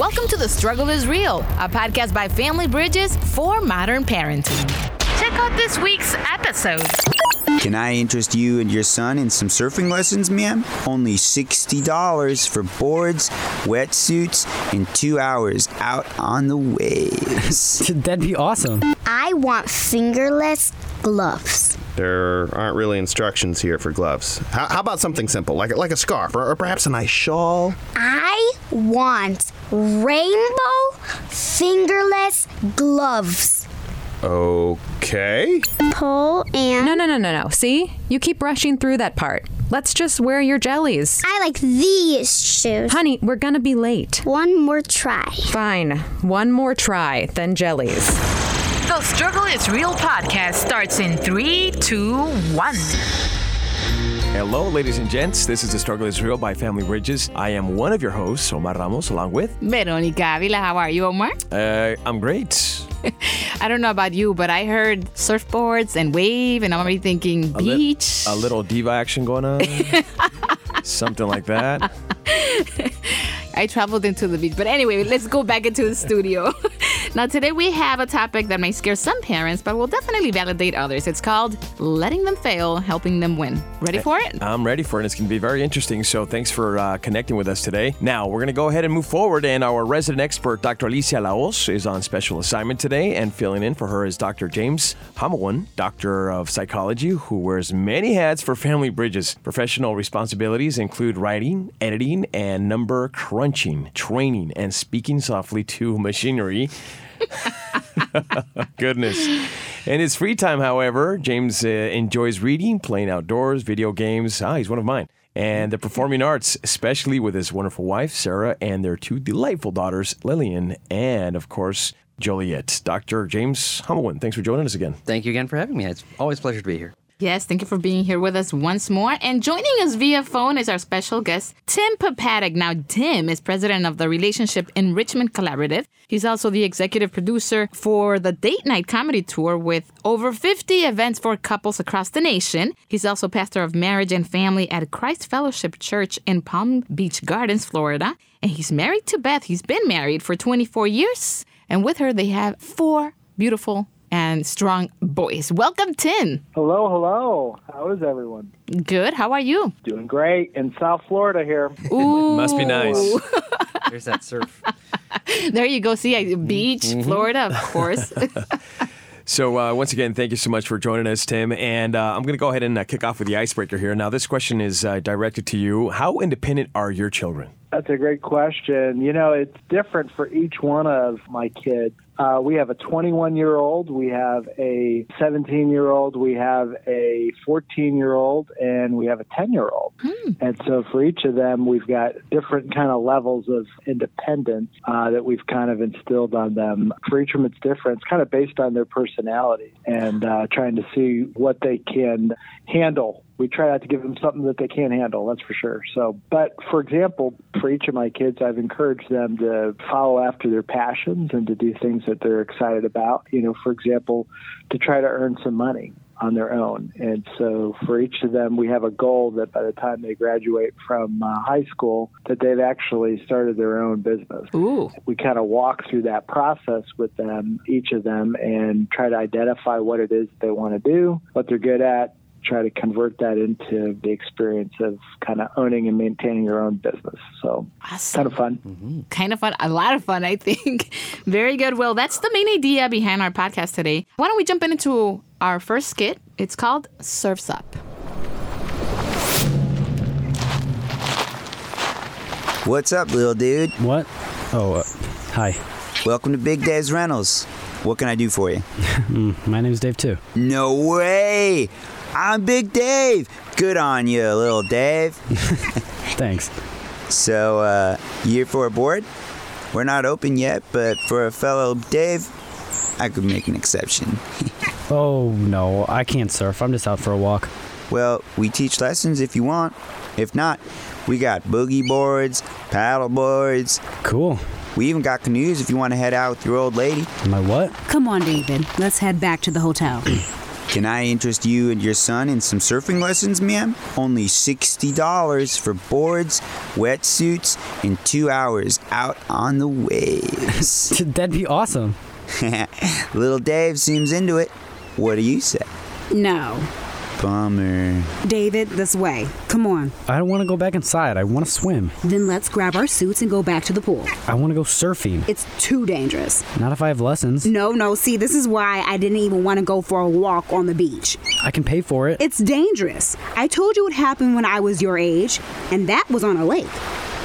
Welcome to The Struggle is Real, a podcast by Family Bridges for modern parenting. Check out this week's episode. Can I interest you and your son in some surfing lessons, ma'am? Only $60 for boards, wetsuits, and two hours out on the waves. That'd be awesome. I want fingerless gloves. There aren't really instructions here for gloves. How, how about something simple, like like a scarf or, or perhaps a nice shawl? I want rainbow fingerless gloves. Okay. Pull and No, no, no, no, no. See? You keep rushing through that part. Let's just wear your jellies. I like these shoes. Honey, we're gonna be late. One more try. Fine. One more try, then jellies. The Struggle is Real podcast starts in three, two, one. Hello, ladies and gents. This is The Struggle is Real by Family Bridges. I am one of your hosts, Omar Ramos, along with. Veronica Avila, how are you, Omar? Uh, I'm great. I don't know about you, but I heard surfboards and wave, and I'm already thinking li- beach. A little diva action going on. Something like that. I traveled into the beach. But anyway, let's go back into the studio. Now, today we have a topic that may scare some parents, but will definitely validate others. It's called Letting Them Fail, Helping Them Win. Ready for it? I'm ready for it. It's going to be very interesting. So thanks for uh, connecting with us today. Now, we're going to go ahead and move forward. And our resident expert, Dr. Alicia Laos, is on special assignment today. And filling in for her is Dr. James Hommowun, Doctor of Psychology, who wears many hats for Family Bridges. Professional responsibilities include writing, editing, and number crunching, training, and speaking softly to machinery. Goodness. In his free time, however, James uh, enjoys reading, playing outdoors, video games. Ah, he's one of mine. And the performing arts, especially with his wonderful wife, Sarah, and their two delightful daughters, Lillian, and of course, Joliet. Dr. James Hommowun, thanks for joining us again. Thank you again for having me. It's always a pleasure to be here. Yes, thank you for being here with us once more. And joining us via phone is our special guest, Tim Popadic. Now, Tim is president of the Relationship Enrichment Collaborative. He's also the executive producer for the Date Night Comedy Tour with over 50 events for couples across the nation. He's also pastor of marriage and family at Christ Fellowship Church in Palm Beach Gardens, Florida. And he's married to Beth. He's been married for 24 years. And with her, they have four beautiful and strong boys. Welcome, Tim. Hello, hello. How is everyone? Good. How are you? Doing great in South Florida here. Ooh. Must be nice. There's that surf. There you go. See, I- beach, Florida, of course. So, uh, once again, thank you so much for joining us, Tim. And uh, I'm going to go ahead and uh, kick off with the icebreaker here. Now, this question is uh, directed to you. How independent are your children? That's a great question. You know, it's different for each one of my kids. Uh, we have a 21 year old, we have a 17 year old, we have a 14 year old, and we have a 10 year old. And so for each of them, we've got different kind of levels of independence uh, that we've kind of instilled on them. For each of them, it's different. It's kind of based on their personality and uh, trying to see what they can handle we try not to give them something that they can't handle that's for sure. So but for example for each of my kids i've encouraged them to follow after their passions and to do things that they're excited about you know for example to try to earn some money on their own. And so for each of them we have a goal that by the time they graduate from uh, high school that they've actually started their own business. Ooh. we kind of walk through that process with them each of them and try to identify what it is they want to do what they're good at try to convert that into the experience of kind of owning and maintaining your own business. So Awesome. kind of fun. Kind of fun. A lot of fun, I think. Very good. Well, that's the main idea behind our podcast today. Why don't we jump into our first skit? It's called Surfs Up. What's up, little dude? What? Oh, uh, hi. Welcome to Big Dave's Rentals. What can I do for you? My name's Dave too. No way! I'm Big Dave! Good on you, little Dave. Thanks. So, uh, you here for a board? We're not open yet, but for a fellow Dave, I could make an exception. Oh no, I can't surf. I'm just out for a walk. Well, we teach lessons if you want. If not, we got boogie boards, paddle boards. Cool. We even got canoes if you want to head out with your old lady. My what? Come on, David. Let's head back to the hotel. Can I interest you and your son in some surfing lessons, ma'am? Only $60 for boards, wetsuits, and two hours out on the waves. That'd be awesome. Little Dave seems into it. What do you say? No. Bummer. David, this way. Come on. I don't want to go back inside. I want to swim. Then let's grab our suits and go back to the pool. I want to go surfing. It's too dangerous. Not if I have lessons. No, no, see, this is why I didn't even want to go for a walk on the beach. I can pay for it. It's dangerous. I told you what happened when I was your age, and that was on a lake.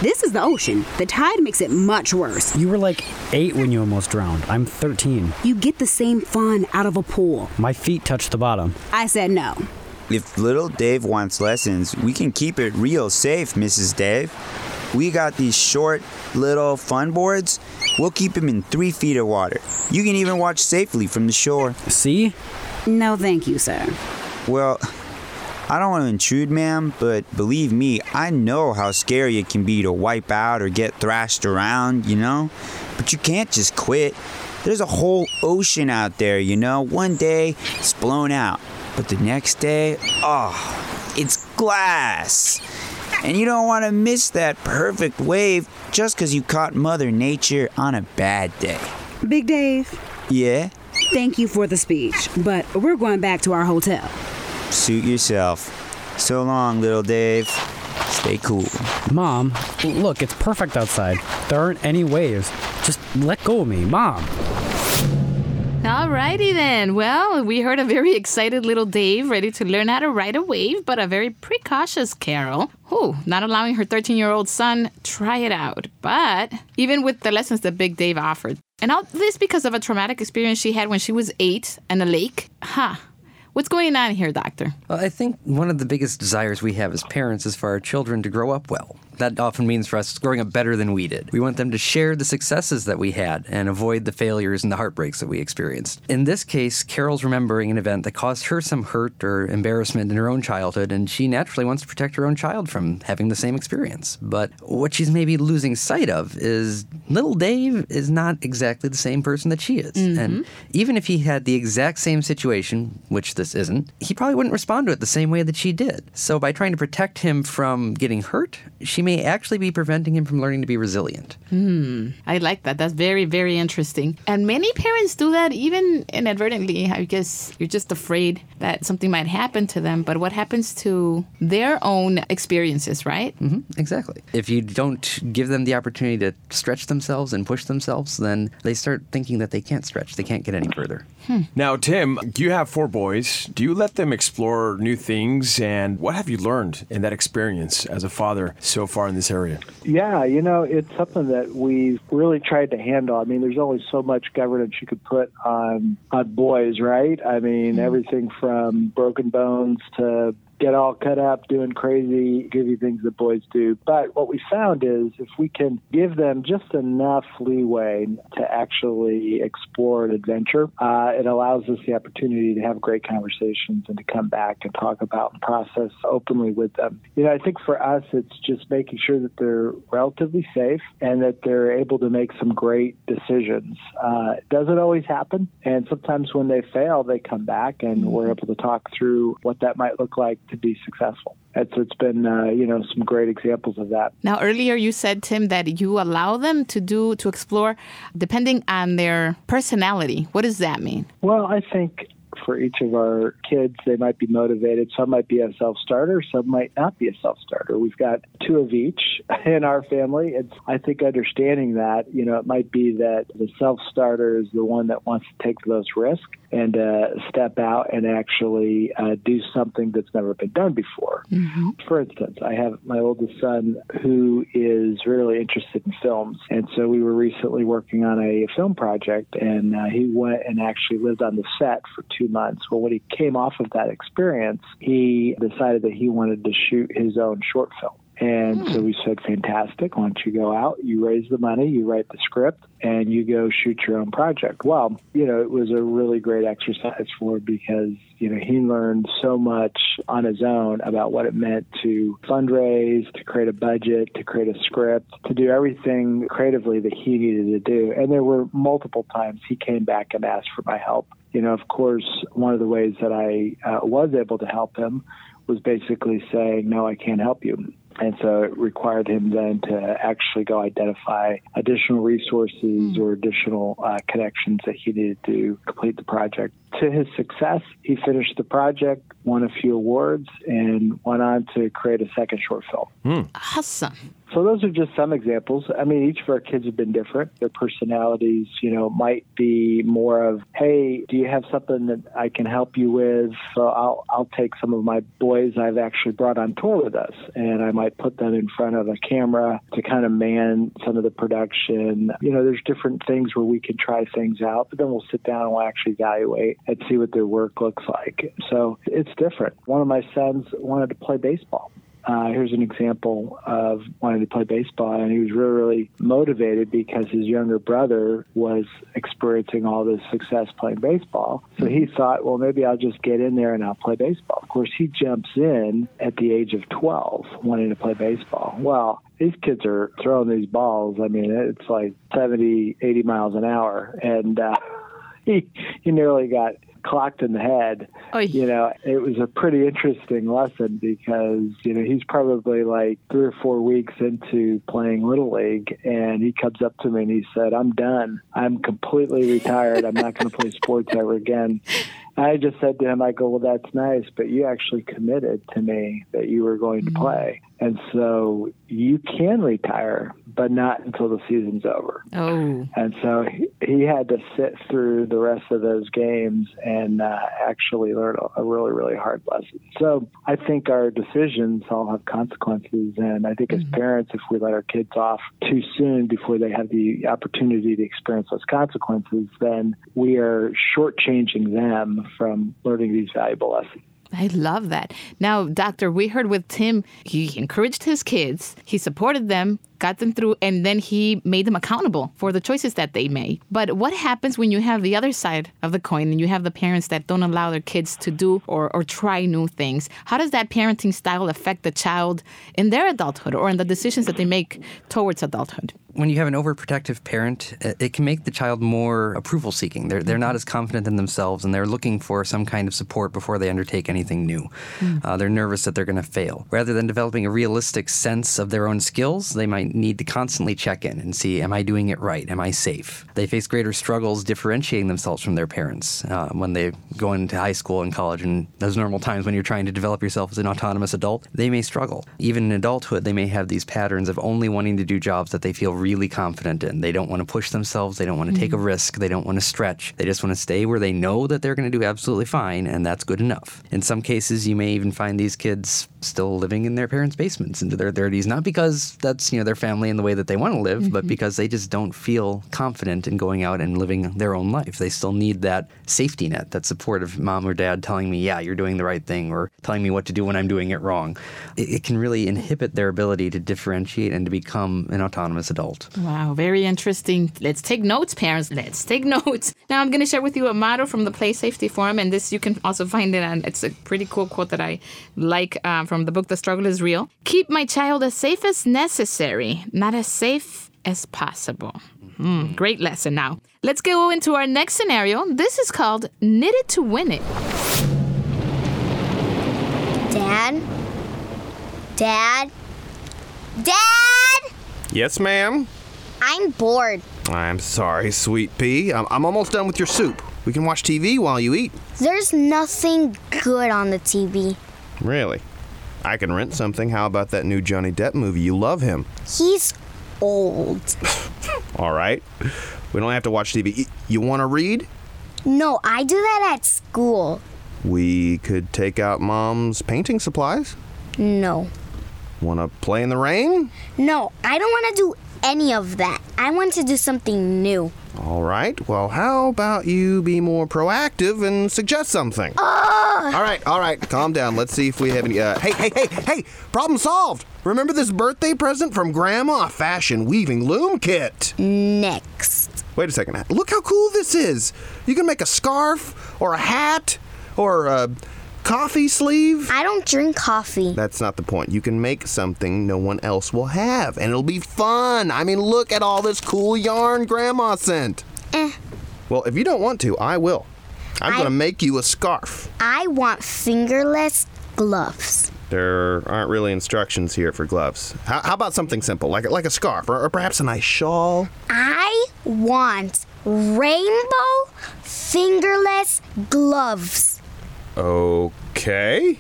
This is the ocean. The tide makes it much worse. You were like eight when you almost drowned. I'm 13. You get the same fun out of a pool. My feet touch the bottom. I said no. If little Dave wants lessons, we can keep it real safe, Mrs. Dave. We got these short, little fun boards. We'll keep him in three feet of water. You can even watch safely from the shore. See? No, thank you, sir. Well, I don't want to intrude, ma'am, but believe me, I know how scary it can be to wipe out or get thrashed around, you know? But you can't just quit. There's a whole ocean out there, you know? One day, it's blown out. But the next day, oh, it's glass. And you don't want to miss that perfect wave just because you caught Mother Nature on a bad day. Big Dave, Yeah? thank you for the speech, but we're going back to our hotel. Suit yourself. So long, little Dave. Stay cool. Mom, look, it's perfect outside. There aren't any waves. Just let go of me, Mom. Alrighty then. Well, we heard a very excited little Dave ready to learn how to ride a wave, but a very precautious Carol who, not allowing her 13 year old son try it out. But even with the lessons that Big Dave offered, and all this because of a traumatic experience she had when she was eight in a lake. Huh. What's going on here, doctor? Well, I think one of the biggest desires we have as parents is for our children to grow up well. That often means for us growing up better than we did. We want them to share the successes that we had and avoid the failures and the heartbreaks that we experienced. In this case, Carol's remembering an event that caused her some hurt or embarrassment in her own childhood, and she naturally wants to protect her own child from having the same experience. But what she's maybe losing sight of is little Dave is not exactly the same person that she is. And mm-hmm. even if he had the exact same situation, which this isn't, he probably wouldn't respond to it the same way that she did. So by trying to protect him from getting hurt, she may actually be preventing him from learning to be resilient. Hmm. I like that. That's very, very interesting. And many parents do that even inadvertently. I guess you're just afraid that something might happen to them. But what happens to their own experiences, right? hmm exactly. If you don't give them the opportunity to stretch themselves and push themselves, then they start thinking that they can't stretch, they can't get any further. Now, Tim, you have four boys. Do you let them explore new things? And what have you learned in that experience as a father so far in this area? Yeah, you know, it's something that we've really tried to handle. I mean, there's only so much governance you could put on on boys, right? I mean, mm-hmm. everything from broken bones to get all cut up doing crazy, goofy things that boys do. But what we found is if we can give them just enough leeway to actually explore and adventure, uh, it allows us the opportunity to have great conversations and to come back and talk about and process openly with them. You know, I think for us, it's just making sure that they're relatively safe and that they're able to make some great decisions. Uh, it doesn't always happen, and sometimes when they fail, they come back and we're able to talk through what that might look like to be successful. And so it's been, uh, you know, some great examples of that. Now, earlier you said, Tim, that you allow them to do, to explore depending on their personality. What does that mean? Well, I think for each of our kids, they might be motivated. Some might be a self starter, some might not be a self starter. We've got two of each in our family. It's, I think, understanding that, you know, it might be that the self starter is the one that wants to take those risks and uh, step out and actually uh, do something that's never been done before. For instance, I have my oldest son who is really interested in films. And so we were recently working on a film project, and uh, he went and actually lived on the set for two months. Well, when he came off of that experience, he decided that he wanted to shoot his own short film. And so we said, fantastic. Why don't you go out? You raise the money, you write the script, and you go shoot your own project. Well, you know, it was a really great exercise for him because, you know, he learned so much on his own about what it meant to fundraise, to create a budget, to create a script, to do everything creatively that he needed to do. And there were multiple times he came back and asked for my help. You know, of course, one of the ways that I uh, was able to help him was basically saying, no, I can't help you. And so it required him then to actually go identify additional resources or additional uh, connections that he needed to complete the project. To his success, he finished the project, won a few awards, and went on to create a second short film. Awesome. So those are just some examples. I mean, each of our kids have been different. Their personalities, you know, might be more of, "Hey, do you have something that I can help you with?" So I'll I'll take some of my boys I've actually brought on tour with us, and I might put them in front of a camera to kind of man some of the production. You know, there's different things where we can try things out, but then we'll sit down and we'll actually evaluate and see what their work looks like. So it's different. One of my sons wanted to play baseball. Uh, here's an example of wanting to play baseball, and he was really, really motivated because his younger brother was experiencing all this success playing baseball. So he thought, well, maybe I'll just get in there and I'll play baseball. Of course, he jumps in at the age of 12 wanting to play baseball. Well, these kids are throwing these balls. I mean, it's like 70, 80 miles an hour. And uh, he, he nearly got clocked in the head. You know, it was a pretty interesting lesson because, you know, he's probably like three or four weeks into playing Little League and he comes up to me and he said, I'm done. I'm completely retired. I'm not going to play sports ever again. I just said to him, I go, well, that's nice, but you actually committed to me that you were going to mm-hmm. play. And so you can retire, but not until the season's over. Oh. And so he, he had to sit through the rest of those games and uh, actually learn a, a really, really hard lesson. So I think our decisions all have consequences. And I think as parents, if we let our kids off too soon before they have the opportunity to experience those consequences, then we are shortchanging them from learning these valuable lessons. I love that. Now, Doctor, we heard with Tim, he encouraged his kids, he supported them, got them through, and then he made them accountable for the choices that they made. But what happens when you have the other side of the coin and you have the parents that don't allow their kids to do or, or try new things? How does that parenting style affect the child in their adulthood or in the decisions that they make towards adulthood? When you have an overprotective parent, uh, it can make the child more approval seeking. They're, they're not as confident in themselves and they're looking for some kind of support before they undertake anything new. Uh, they're nervous that they're going to fail. Rather than developing a realistic sense of their own skills, they might need to constantly check in and see Am I doing it right? Am I safe? They face greater struggles differentiating themselves from their parents uh, when they go into high school and college and those normal times when you're trying to develop yourself as an autonomous adult. They may struggle. Even in adulthood, they may have these patterns of only wanting to do jobs that they feel really confident in. They don't want to push themselves. They don't want to take a mm-hmm. risk. They don't want to stretch. They just want to stay where they know that they're going to do absolutely fine, and that's good enough. In some cases, you may even find these kids still living in their parents' basements into their 30s, not because that's you know their family and the way that they want to live, but mm-hmm. because they just don't feel confident in going out and living their own life. They still need that safety net, that support of mom or dad telling me, "Yeah, you're doing the right thing," or telling me what to do when I'm doing it wrong. It, it can really inhibit their ability to differentiate and to become an autonomous adult. Wow, very interesting. Let's take notes, parents. Let's take notes. Now, I'm going to share with you a motto from the Play Safety Forum, and this you can also find it on. It's a pretty cool quote that I like uh, from the book The Struggle is Real. Keep my child as safe as necessary, not as safe as possible. Hmm, great lesson. Now, let's go into our next scenario. This is called Knit It to Win It. Dad? Dad? Dad? Yes, ma'am. I'm bored. I'm sorry, sweet pea. I'm, I'm almost done with your soup. We can watch TV while you eat. There's nothing good on the TV. Really? I can rent something. How about that new Johnny Depp movie? You love him. He's old. All right. We don't have to watch TV. You want to read? No, I do that at school. We could take out mom's painting supplies. No. Want to play in the rain? No, I don't want to do any of that. I want to do something new. All right. Well, how about you be more proactive and suggest something? Ugh! All right, all right, calm down. Let's see if we have any. Uh, hey, hey, hey, hey! Problem solved. Remember this birthday present from Grandma? A fashion weaving loom kit. Next. Wait a second. Look how cool this is. You can make a scarf or a hat or a coffee sleeve. I don't drink coffee. That's not the point. You can make something no one else will have, and it'll be fun. I mean, look at all this cool yarn Grandma sent. Eh. Well, if you don't want to, I will. I'm I- going to make you a scarf. I want fingerless gloves. There aren't really instructions here for gloves. How, how about something simple, like like a scarf, or, or perhaps a nice shawl? I want rainbow fingerless gloves. Okay.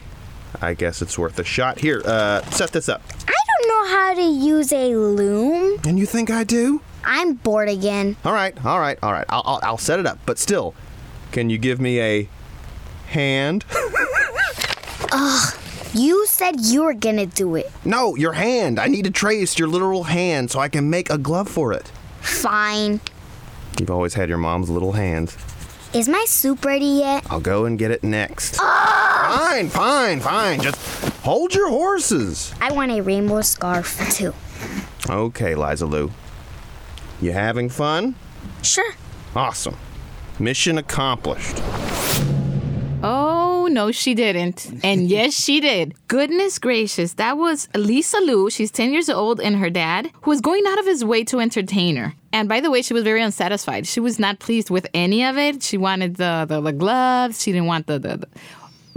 I guess it's worth a shot. Here, uh, set this up. I don't know how to use a loom. And you think I do? I'm bored again. All right, all right, all right. I'll, I'll, I'll set it up. But still, can you give me a hand? Ugh. You said you were gonna do it. no, your hand. I need to trace your literal hand so I can make a glove for it. Fine. You've always had your mom's little hands. Is my soup ready yet? I'll go and get it next. Fine, fine, fine. Just hold your horses. I want a rainbow scarf too. Okay, Liza Lou. You having fun? Sure. Awesome. Mission accomplished. No, she didn't. And yes, she did. Goodness gracious. That was Lisa Lou. She's 10 years old, and her dad, who was going out of his way to entertain her. And by the way, she was very unsatisfied. She was not pleased with any of it. She wanted the, the, the gloves. She didn't want the, the, the.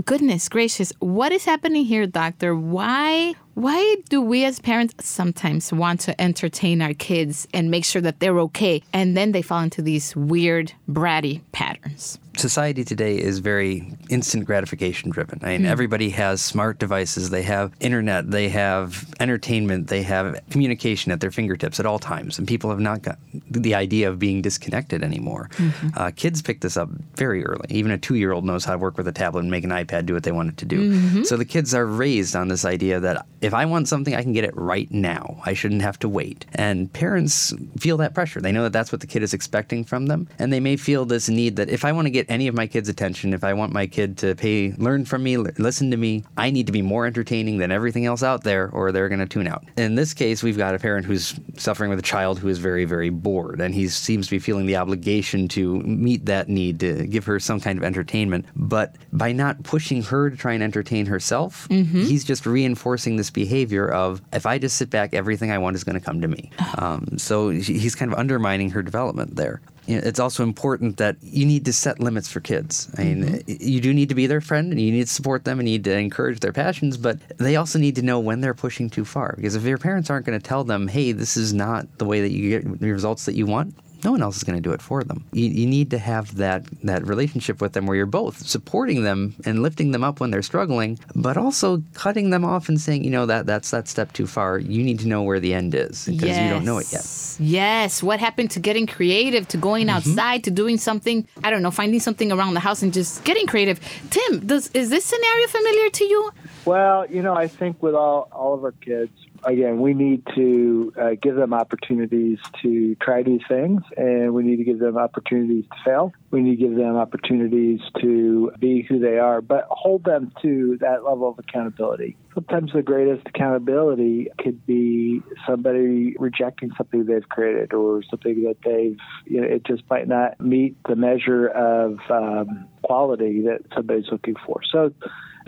Goodness gracious. What is happening here, doctor? Why why do we as parents sometimes want to entertain our kids and make sure that they're okay and then they fall into these weird bratty patterns? society today is very instant gratification driven. I mean, hmm. everybody has smart devices, they have internet, they have entertainment, they have communication at their fingertips at all times, and people have not got the idea of being disconnected anymore. Mm-hmm. Uh, kids pick this up very early. Even a two year old knows how to work with a tablet and make an iPad do what they want it to do. Mm-hmm. So the kids are raised on this idea that if I want something, I can get it right now. I shouldn't have to wait. And parents feel that pressure. They know that that's what the kid is expecting from them, and they may feel this need that if I want to get any of my kids' attention, if I want my kid to pay, learn from me, listen to me, I need to be more entertaining than everything else out there, or they're going to tune out. In this case, we've got a parent who's suffering with a child who is very, very bored, and he seems to be feeling the obligation to meet that need to give her some kind of entertainment. But by not pushing her to try and entertain herself, mm-hmm. he's just reinforcing this behavior of if I just sit back, everything I want is going to come to me. Um, so he's kind of undermining her development there. You know, it's also important that you need to set limits for kids. I mean, you do need to be their friend and you need to support them and you need to encourage their passions, but they also need to know when they're pushing too far. Because if your parents aren't going to tell them, hey, this is not the way that you get the results that you want, no one else is going to do it for them. You, you need to have that that relationship with them where you're both supporting them and lifting them up when they're struggling, but also cutting them off and saying, you know, that that's that step too far. You need to know where the end is because you don't know it yet. Yes. What happened to getting creative, to going mm-hmm. outside, to doing something, I don't know, finding something around the house and just getting creative? Tim, does is this scenario familiar to you? Well, you know, I think with all, all of our kids, again, we need to uh, give them opportunities to try new things, and we need to give them opportunities to fail. We need to give them opportunities to be who they are, but hold them to that level of accountability. Sometimes the greatest accountability could be somebody rejecting something they've created or something that they've, you know, it just might not meet the measure of um, quality that somebody's looking for. So,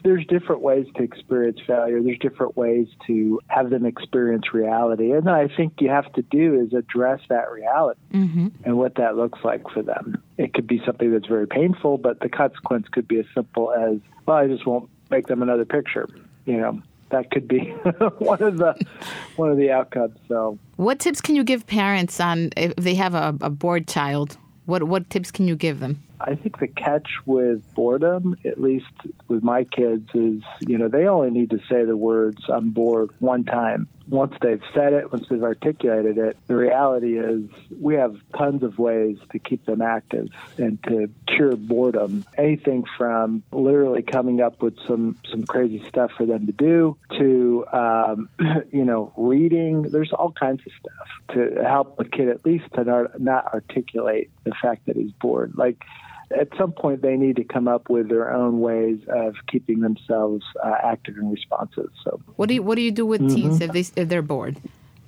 there's different ways to experience failure. There's different ways to have them experience reality. And I think you have to do is address that reality mm-hmm. and what that looks like for them. It could be something that's very painful, but the consequence could be as simple as, well, I just won't make them another picture. You know, that could be one of the one of the outcomes. So What tips can you give parents on if they have a, a bored child? What what tips can you give them? I think the catch with boredom, at least with my kids, is you know they only need to say the words "I'm bored" one time. Once they've said it, once they've articulated it, the reality is we have tons of ways to keep them active and to cure boredom. Anything from literally coming up with some some crazy stuff for them to do to um, you know reading. There's all kinds of stuff to help a kid at least to not, not articulate the fact that he's bored. Like at some point they need to come up with their own ways of keeping themselves uh, active and responsive. So, What do you What do you do with teens if they if they're bored,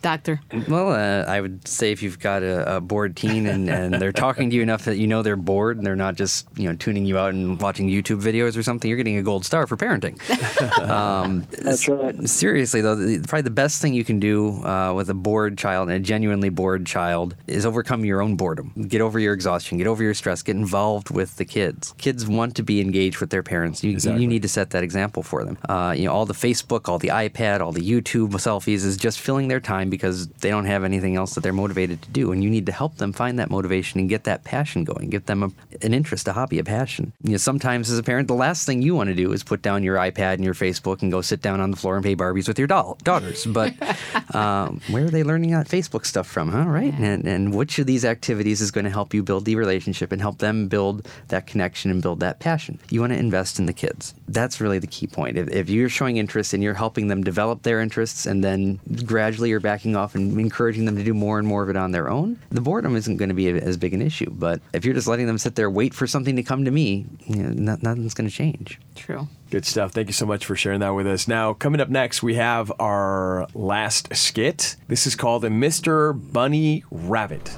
Doctor? Well, uh, I would say if you've got a, a bored teen and, and they're talking to you enough that you know they're bored and they're not just you know tuning you out and watching YouTube videos or something, you're getting a gold star for parenting. um, That's right. Seriously though, the, probably the best thing you can do uh, with a bored child and a genuinely bored child is overcome your own boredom. Get over your exhaustion. Get over your stress. Get involved with the kids. Kids want to be engaged with their parents. You, you need to set that example for them. Uh, you know, all the Facebook, all the iPad, all the YouTube selfies is just filling their time because they don't have anything else that they're motivated to do. And you need to help them find that motivation and get that passion going. get them a, an interest, a hobby, a passion. You know, sometimes as a parent, the last thing you want to do is put down your iPad and your Facebook and go sit down on the floor and play Barbies with your doll, daughters. But um, where are they learning that Facebook stuff from, huh? Right? And, and which of these activities is going to help you build the relationship and help them build that connection and build that passion? You want to invest in the kids. That's really the key point. If, if you're showing interest and you're helping them develop their interests and then gradually you're backing off and encouraging them to do more and more of it on their own, the boredom isn't going to be as big an issue. But if you're just letting them sit there, wait for something to come to me, you know, no- nothing's going to change. True. Good stuff. Thank you so much for sharing that with us. Now, coming up next, we have our last skit. This is called the Mr. Bunny Rabbit.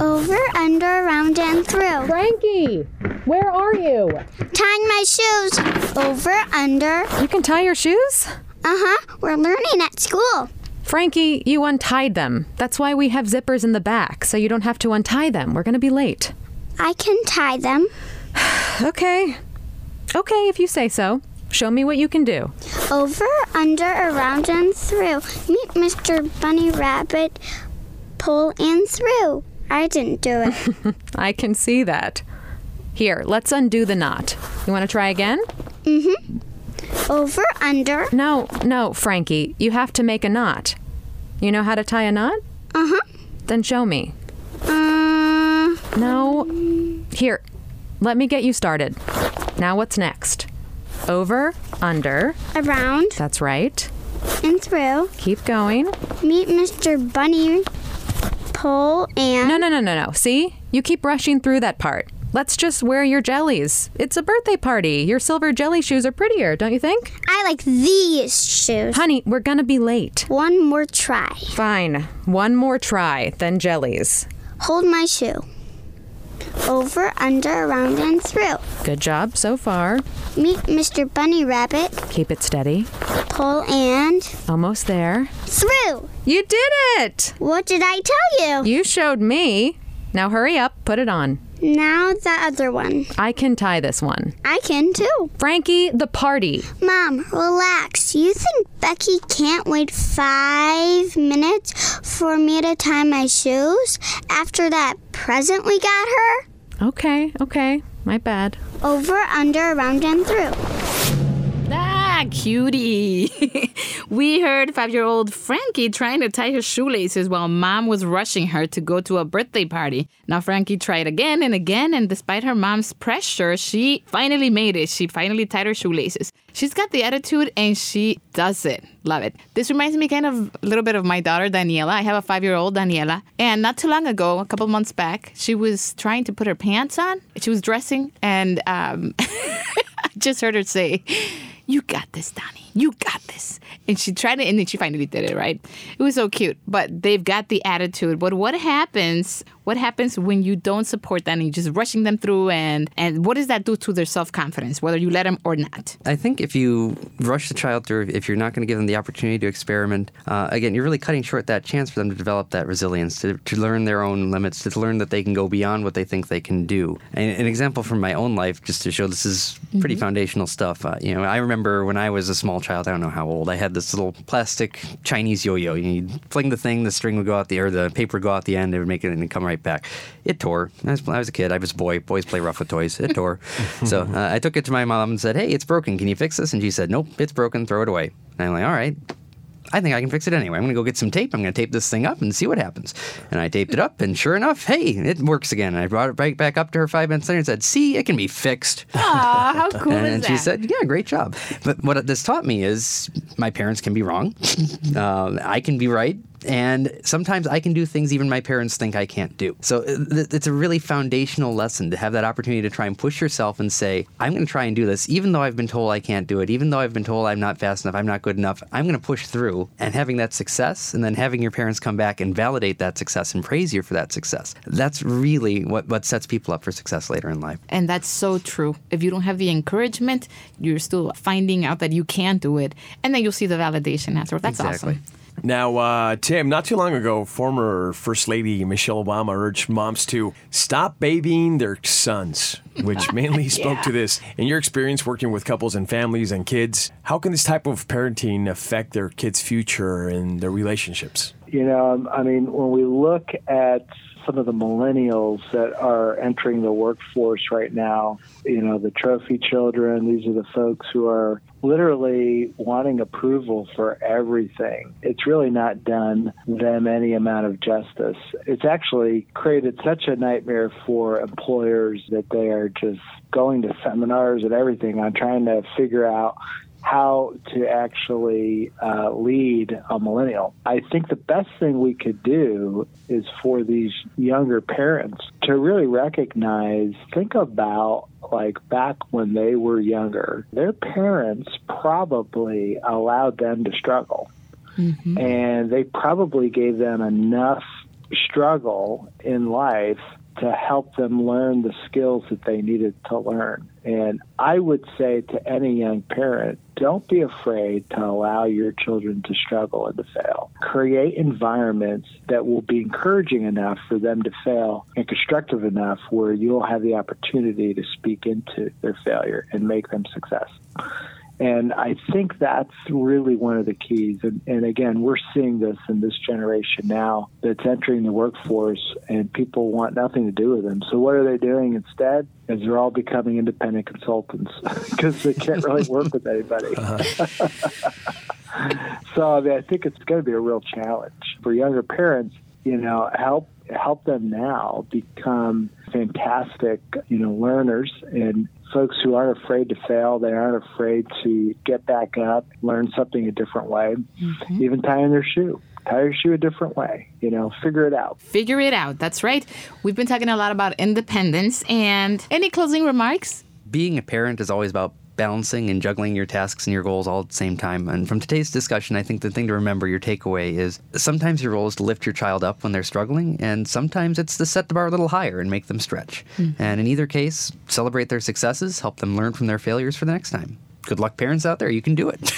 Over, under, around, and through. Frankie, where are you? Tying my shoes. Over, under. You can tie your shoes? Uh huh. We're learning at school. Frankie, you untied them. That's why we have zippers in the back, so you don't have to untie them. We're going to be late. I can tie them. Okay. Okay, if you say so. Show me what you can do. Over, under, around, and through. Meet Mr. Bunny Rabbit. Pull and through. I didn't do it. I can see that. Here, let's undo the knot. You want to try again? Over, under. No, no, Frankie. You have to make a knot. You know how to tie a knot? Uh huh. Then show me. Uh, No. Here, let me get you started. Now, what's next? Over, under. around That's right. and through. Keep going. Meet Mr. Bunny. Pull and. No, no, no, no, no. See? You keep rushing through that part. Let's just wear your jellies. It's a birthday party. Your silver jelly shoes are prettier, don't you think? I like these shoes. Honey, we're gonna be late. One more try. Fine. One more try, then jellies. Hold my shoe. Over, under, around, and through. Good job so far. Meet Mr. Bunny Rabbit. Keep it steady. Pull and. Almost there. Through! You did it! What did I tell you? You showed me. Now hurry up, put it on. Now the other one. I can tie this one. I can too. Frankie, the party. Mom, relax. You think Becky can't wait five minutes for me to tie my shoes after that present we got her? Okay, okay. My bad. Over, under, around, and through. Ah, cutie. we heard five year old Frankie trying to tie her shoelaces while mom was rushing her to go to a birthday party. Now, Frankie tried again and again, and despite her mom's pressure, she finally made it. She finally tied her shoelaces. She's got the attitude and she does it. Love it. This reminds me kind of a little bit of my daughter, Daniela. I have a five year old, Daniela. And not too long ago, a couple months back, she was trying to put her pants on. She was dressing, and um, I just heard her say, You got this, Donnie. You got this. And she tried it, and then she finally did it, right? It was so cute. But they've got the attitude. But what happens? What happens when you don't support them and you're just rushing them through? And, and what does that do to their self confidence, whether you let them or not? I think if you rush the child through, if you're not going to give them the opportunity to experiment, uh, again, you're really cutting short that chance for them to develop that resilience, to, to learn their own limits, to learn that they can go beyond what they think they can do. And an example from my own life, just to show this is pretty foundational stuff. Uh, you know, I remember when I was a small child, I don't know how old, I had this little plastic Chinese yo-yo. You'd fling the thing, the string would go out the, or the paper would go out the end, it would make it and come right back. It tore. I was, I was a kid. I was a boy. Boys play rough with toys. It tore. so uh, I took it to my mom and said, "Hey, it's broken. Can you fix this?" And she said, "Nope, it's broken. Throw it away." And I'm like, "All right." I think I can fix it anyway. I'm going to go get some tape. I'm going to tape this thing up and see what happens. And I taped it up, and sure enough, hey, it works again. And I brought it right back up to her five minutes later and said, "See, it can be fixed." Aw, how cool and is that? And she said, "Yeah, great job." But what this taught me is my parents can be wrong. um, I can be right. And sometimes I can do things even my parents think I can't do. So uh, it's a really foundational lesson to have that opportunity to try and push yourself and say, I'm going to try and do this, even though I've been told I can't do it, even though I've been told I'm not fast enough, I'm not good enough. I'm going to push through. And having that success, and then having your parents come back and validate that success and praise you for that success. That's really what, what sets people up for success later in life. And that's so true. If you don't have the encouragement, you're still finding out that you can't do it. And then you'll see the validation afterward. That's Exactly. awesome. Now, uh, Tim, not too long ago, former First Lady Michelle Obama urged moms to stop babying their sons, which mainly spoke to this. In your experience working with couples and families and kids, how can this type of parenting affect their kids' future and their relationships? You know, um, I mean, when we look at some of the millennials that are entering the workforce right now, you know, the trophy children, these are the folks who are literally wanting approval for everything. It's really not done them any amount of justice. It's actually created such a nightmare for employers that they are just going to seminars and everything on trying to figure out how to actually uh, lead a millennial. I think the best thing we could do is for these younger parents to really recognize, think about like back when they were younger, their parents probably allowed them to struggle. And they probably gave them enough struggle in life to help them learn the skills that they needed to learn. And I would say to any young parent, don't be afraid to allow your children to struggle and to fail. Create environments that will be encouraging enough for them to fail and constructive enough where you'll have the opportunity to speak into their failure and make them success. And I think that's really one of the keys. And, and again, we're seeing this in this generation now that's entering the workforce, and people want nothing to do with them. So, what are they doing instead? Is they're all becoming independent consultants because they can't really work with anybody. Uh-huh. so, I mean, I think it's going to be a real challenge for younger parents. You know, help help them now become fantastic, you know, learners and folks who aren't afraid to fail. They aren't afraid to get back up, learn something a different way, mm-hmm. even tying their shoe. Tie your shoe a different way. You know, figure it out. Figure it out. That's right. We've been talking a lot about independence. And any closing remarks? being a parent is always about balancing and juggling your tasks and your goals all at the same time. And from today's discussion, I think the thing to remember, your takeaway is sometimes your role is to lift your child up when they're struggling, and sometimes it's to set the bar a little higher and make them stretch. Mm-hmm. And in either case, celebrate their successes, help them learn from their failures for the next time. Good luck, parents out there. You can do it.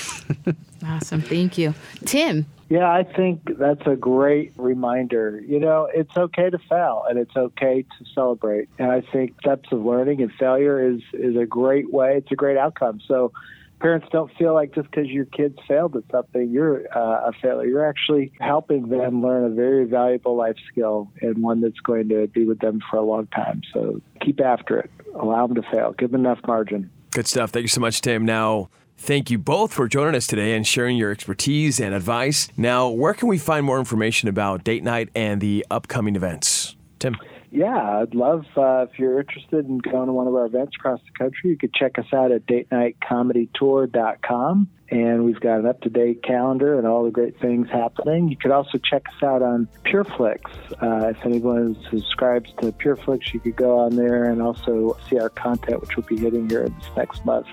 Awesome. Thank you. Tim, Yeah, I think that's a great reminder. You know, it's okay to fail and it's okay to celebrate. And I think steps of learning and failure is is a great way. It's a great outcome. So parents don't feel like just because your kids failed at something, you're uh, a failure. You're actually helping them learn a very valuable life skill and one that's going to be with them for a long time. So keep after it. Allow them to fail. Give them enough margin. Good stuff. Thank you so much, Tim. Now, thank you both for joining us today and sharing your expertise and advice. Now, where can we find more information about date night and the upcoming events? Tim. Yeah, I'd love uh, if you're interested in going to one of our events across the country. You could check us out at datenightcomedytour.com. And we've got an up to date calendar and all the great things happening. You could also check us out on PureFlix. Uh, if anyone subscribes to PureFlix, you could go on there and also see our content, which will be hitting here this next month.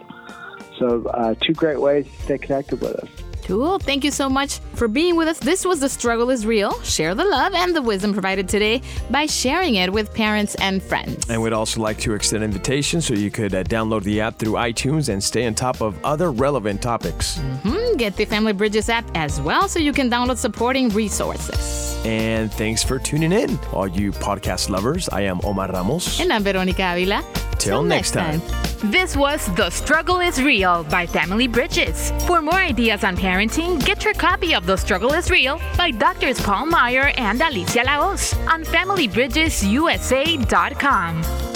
So, uh, two great ways to stay connected with us. Cool. Thank you so much for being with us. This was The Struggle is Real. Share the love and the wisdom provided today by sharing it with parents and friends. And we'd also like to extend an invitation so you could uh, download the app through iTunes and stay on top of other relevant topics. Mm-hmm. get the Family Bridges app as well so you can download supporting resources. And thanks for tuning in, all you podcast lovers. I am Omar Ramos. And I'm Veronica Avila. Till next time. This was The Struggle is Real by Family Bridges. For more ideas on parenting, get your copy of The Struggle is Real by Doctors Paul Meier and Alicia Laos on FamilyBridgesUSA.com.